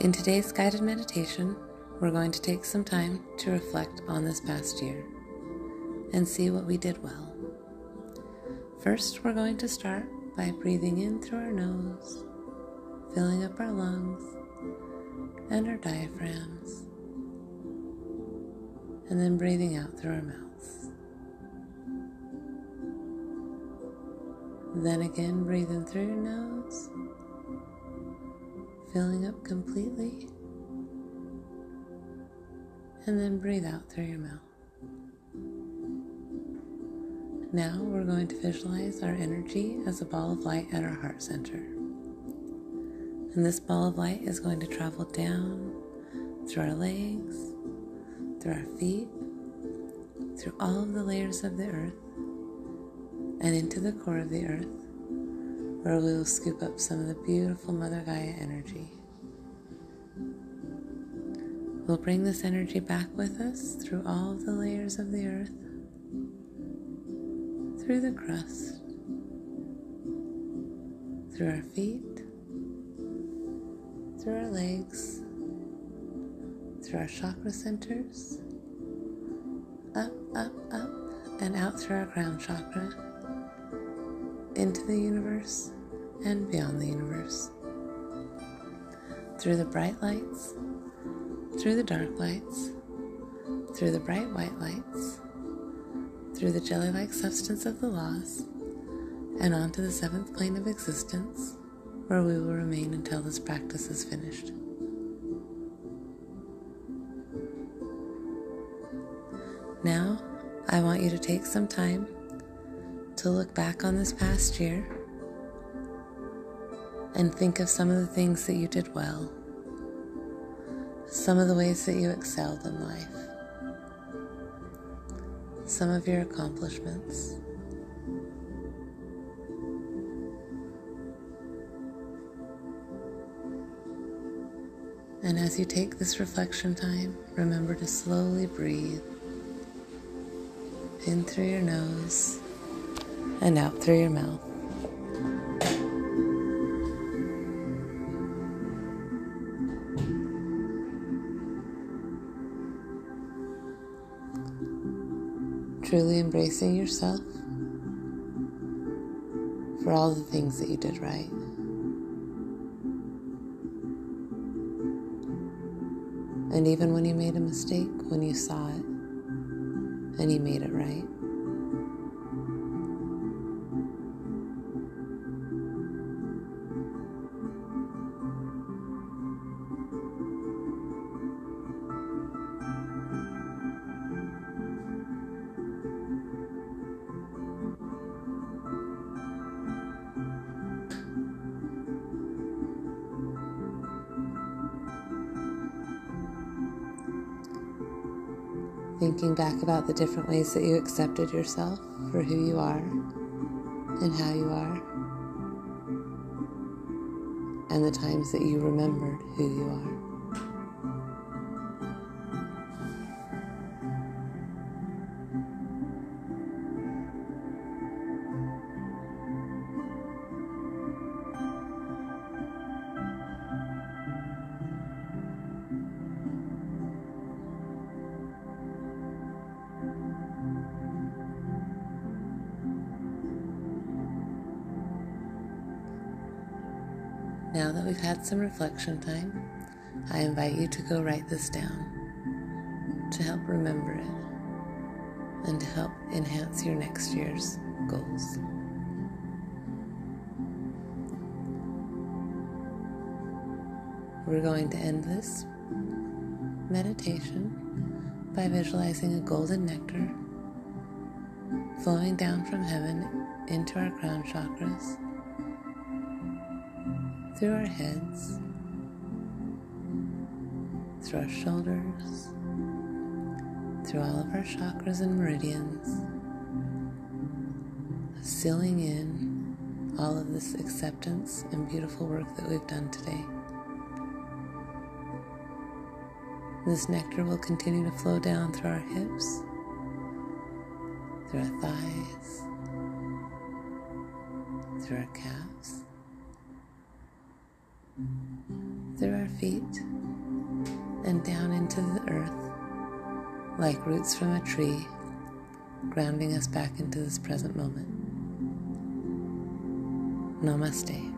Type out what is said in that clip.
In today's guided meditation, we're going to take some time to reflect on this past year and see what we did well. First, we're going to start by breathing in through our nose, filling up our lungs and our diaphragms, and then breathing out through our mouths. Then again, breathe in through your nose, filling up completely, and then breathe out through your mouth. Now we're going to visualize our energy as a ball of light at our heart center. And this ball of light is going to travel down through our legs, through our feet, through all of the layers of the earth, and into the core of the earth, where we will scoop up some of the beautiful Mother Gaia energy. We'll bring this energy back with us through all the layers of the earth, through the crust, through our feet, through our legs, through our chakra centers, up, up, up, and out through our crown chakra, into the universe and beyond the universe. Through the bright lights, through the dark lights, through the bright white lights, through the jelly like substance of the laws, and onto the seventh plane of existence, where we will remain until this practice is finished. Now, I want you to take some time to look back on this past year and think of some of the things that you did well, some of the ways that you excelled in life, some of your accomplishments. And as you take this reflection time, remember to slowly breathe in through your nose and out through your mouth. Truly embracing yourself for all the things that you did right. And even when you made a mistake, when you saw it and you made it right. Thinking back about the different ways that you accepted yourself for who you are and how you are, and the times that you remembered who you are. Now that we've had some reflection time, I invite you to go write this down to help remember it and to help enhance your next year's goals. We're going to end this meditation by visualizing a golden nectar flowing down from heaven into our crown chakras through our heads, through our shoulders, through all of our chakras and meridians, sealing in all of this acceptance and beautiful work that we've done today. This nectar will continue to flow down through our hips, through our thighs, through our calves through our feet and down into the earth like roots from a tree, grounding us back into this present moment. Namaste.